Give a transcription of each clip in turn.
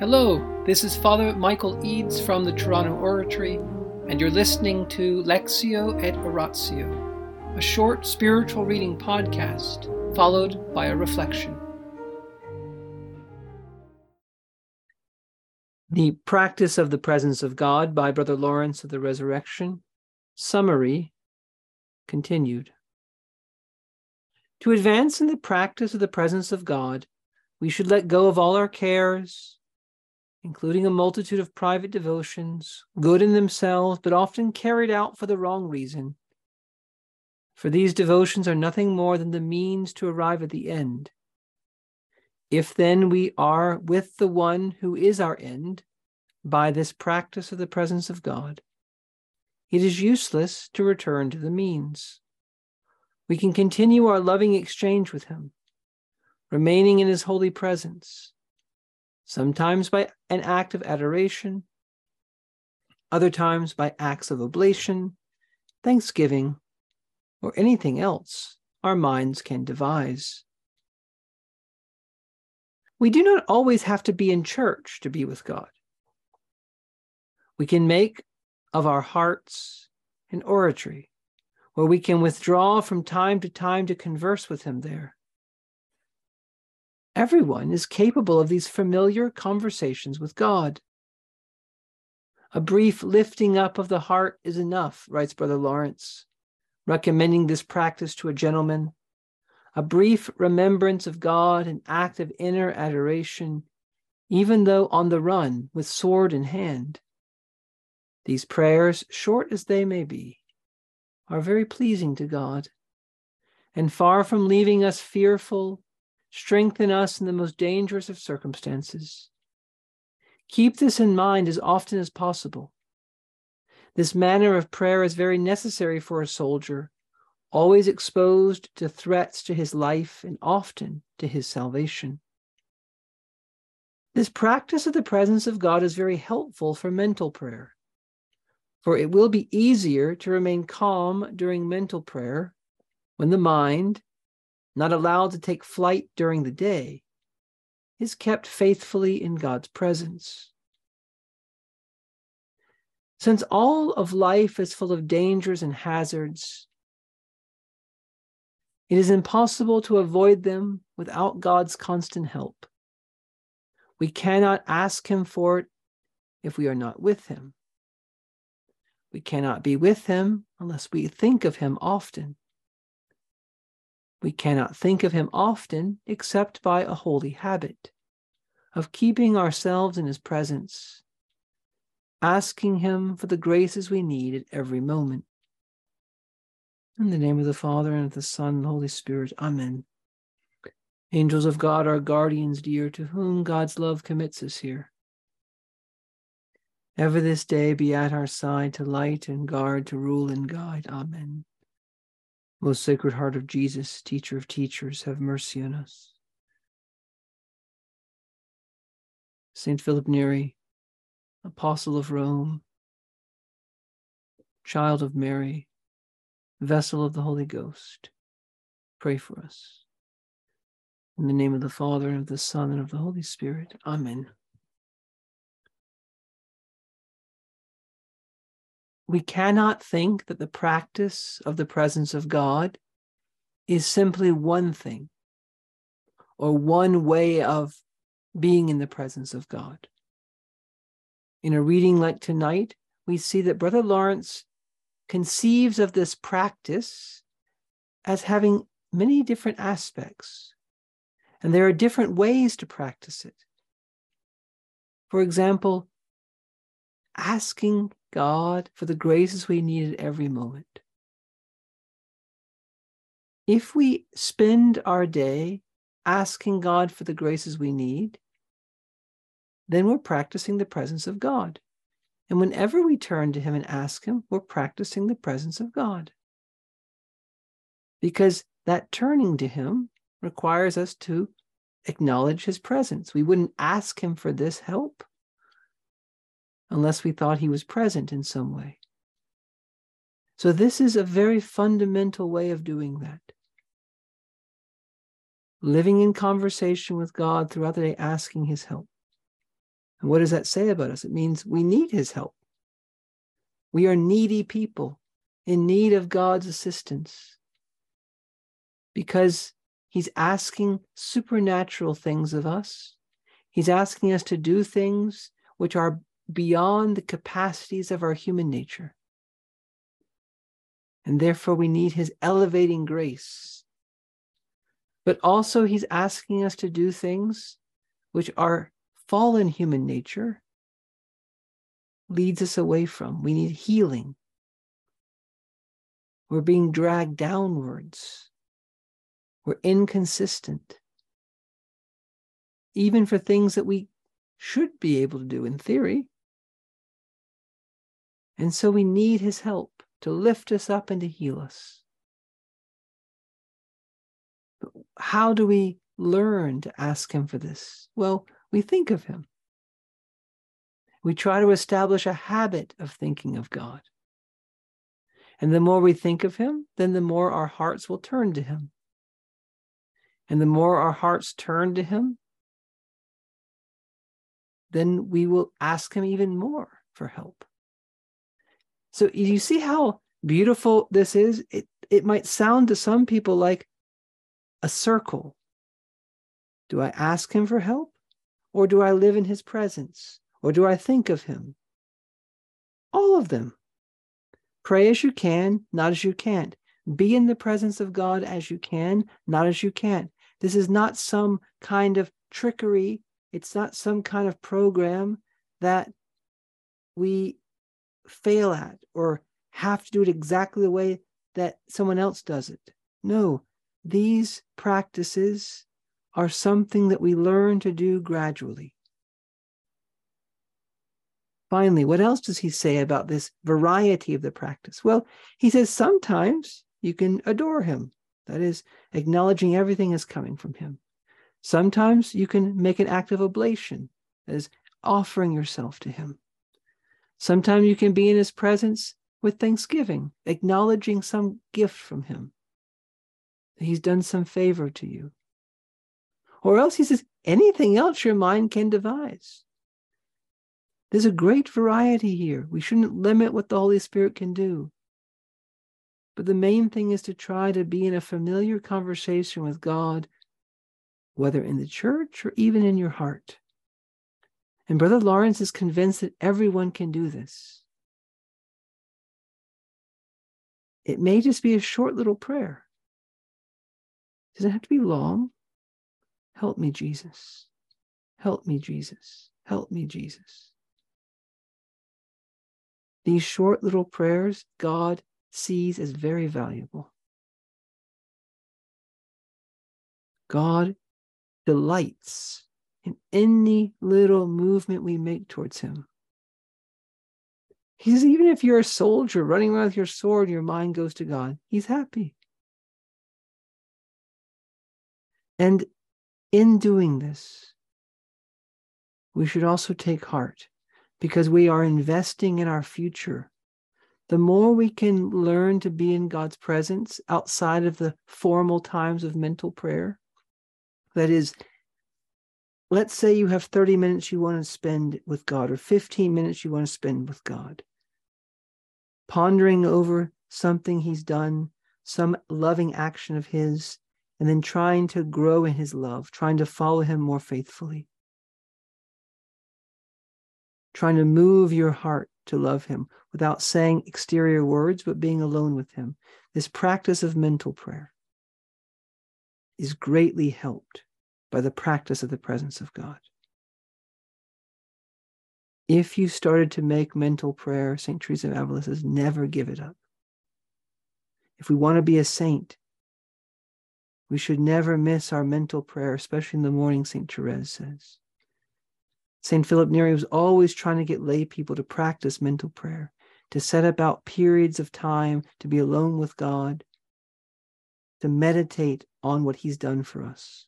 Hello, this is Father Michael Eads from the Toronto Oratory, and you're listening to Lectio et Oratio, a short spiritual reading podcast followed by a reflection. The Practice of the Presence of God by Brother Lawrence of the Resurrection, summary continued. To advance in the practice of the presence of God, we should let go of all our cares, including a multitude of private devotions, good in themselves, but often carried out for the wrong reason. For these devotions are nothing more than the means to arrive at the end. If then we are with the one who is our end by this practice of the presence of God, it is useless to return to the means. We can continue our loving exchange with him, remaining in his holy presence sometimes by an act of adoration, other times by acts of oblation, thanksgiving, or anything else our minds can devise. We do not always have to be in church to be with God. We can make of our hearts an oratory where we can withdraw from time to time to converse with Him there. Everyone is capable of these familiar conversations with God. A brief lifting up of the heart is enough, writes Brother Lawrence, recommending this practice to a gentleman. A brief remembrance of God, an act of inner adoration, even though on the run with sword in hand. These prayers, short as they may be, are very pleasing to God, and far from leaving us fearful strengthen us in the most dangerous of circumstances. Keep this in mind as often as possible. This manner of prayer is very necessary for a soldier, always exposed to threats to his life and often to his salvation. This practice of the presence of God is very helpful for mental prayer, for it will be easier to remain calm during mental prayer when the mind, not allowed to take flight during the day, is kept faithfully in God's presence. Since all of life is full of dangers and hazards, it is impossible to avoid them without God's constant help. We cannot ask Him for it if we are not with Him. We cannot be with Him unless we think of Him often. We cannot think of him often except by a holy habit of keeping ourselves in his presence, asking him for the graces we need at every moment. In the name of the Father, and of the Son, and the Holy Spirit, Amen. Angels of God, our guardians dear, to whom God's love commits us here. Ever this day be at our side to light and guard, to rule and guide. Amen. Most Sacred Heart of Jesus, Teacher of Teachers, have mercy on us. Saint Philip Neri, Apostle of Rome, Child of Mary, Vessel of the Holy Ghost, pray for us. In the name of the Father, and of the Son, and of the Holy Spirit. Amen. We cannot think that the practice of the presence of God is simply one thing or one way of being in the presence of God. In a reading like tonight, we see that Brother Lawrence conceives of this practice as having many different aspects, and there are different ways to practice it. For example, asking God for the graces we need at every moment. If we spend our day asking God for the graces we need, then we're practicing the presence of God. And whenever we turn to Him and ask Him, we're practicing the presence of God. Because that turning to Him requires us to acknowledge His presence. We wouldn't ask Him for this help unless we thought he was present in some way. So, this is a very fundamental way of doing that. Living in conversation with God throughout the day, asking his help. And what does that say about us? It means we need his help. We are needy people in need of God's assistance because he's asking supernatural things of us. He's asking us to do things which are beyond the capacities of our human nature. And therefore, we need his elevating grace. But also, he's asking us to do things which our fallen human nature leads us away from. We need healing. We're being dragged downwards. We're inconsistent. Even for things that we should be able to do in theory. And so we need his help to lift us up and to heal us. But how do we learn to ask him for this? Well, we think of him. We try to establish a habit of thinking of God. And the more we think of him, then the more our hearts will turn to him. And the more our hearts turn to him, then we will ask him even more for help. So you see how beautiful this is? It, it might sound to some people like a circle. Do I ask him for help? Or do I live in his presence? Or do I think of him? All of them. Pray as you can, not as you can't. Be in the presence of God as you can, not as you can't. This is not some kind of trickery it's not some kind of program that we fail at or have to do it exactly the way that someone else does it. No, these practices are something that we learn to do gradually. Finally, what else does he say about this variety of the practice? Well, he says sometimes you can adore him, that is, acknowledging everything is coming from him. Sometimes you can make an act of oblation, as offering yourself to Him. Sometimes you can be in His presence with thanksgiving, acknowledging some gift from Him, He's done some favor to you. Or else He says, anything else your mind can devise. There's a great variety here. We shouldn't limit what the Holy Spirit can do. But the main thing is to try to be in a familiar conversation with God whether in the church or even in your heart. And Brother Lawrence is convinced that everyone can do this. It may just be a short little prayer. It doesn't have to be long. Help me, Jesus. Help me, Jesus. Help me, Jesus. These short little prayers, God sees as very valuable. God delights in any little movement we make towards him. He says, even if you're a soldier running around with your sword, your mind goes to God, he's happy. And in doing this, we should also take heart because we are investing in our future. The more we can learn to be in God's presence outside of the formal times of mental prayer, that is, let's say you have 30 minutes you want to spend with God or 15 minutes you want to spend with God, pondering over something He's done, some loving action of His, and then trying to grow in His love, trying to follow Him more faithfully. Trying to move your heart to love Him without saying exterior words, but being alone with Him. This practice of mental prayer is greatly helped by the practice of the presence of God. If you started to make mental prayer, St. Teresa of Avila says, never give it up. If we want to be a saint, we should never miss our mental prayer, especially in the morning, St. Therese says. St. Philip Neri was always trying to get lay people to practice mental prayer, to set about periods of time to be alone with God, to meditate on what he's done for us.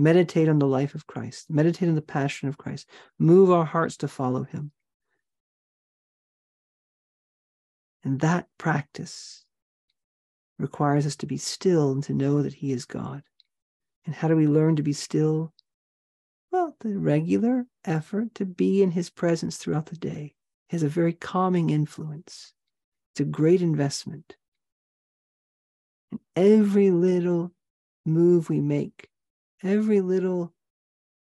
Meditate on the life of Christ, meditate on the passion of Christ, move our hearts to follow him. And that practice requires us to be still and to know that he is God. And how do we learn to be still? Well, the regular effort to be in his presence throughout the day has a very calming influence. It's a great investment. And every little move we make, every little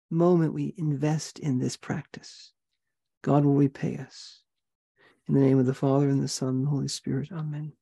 moment we invest in this practice, God will repay us. In the name of the Father, and the Son, and the Holy Spirit. Amen.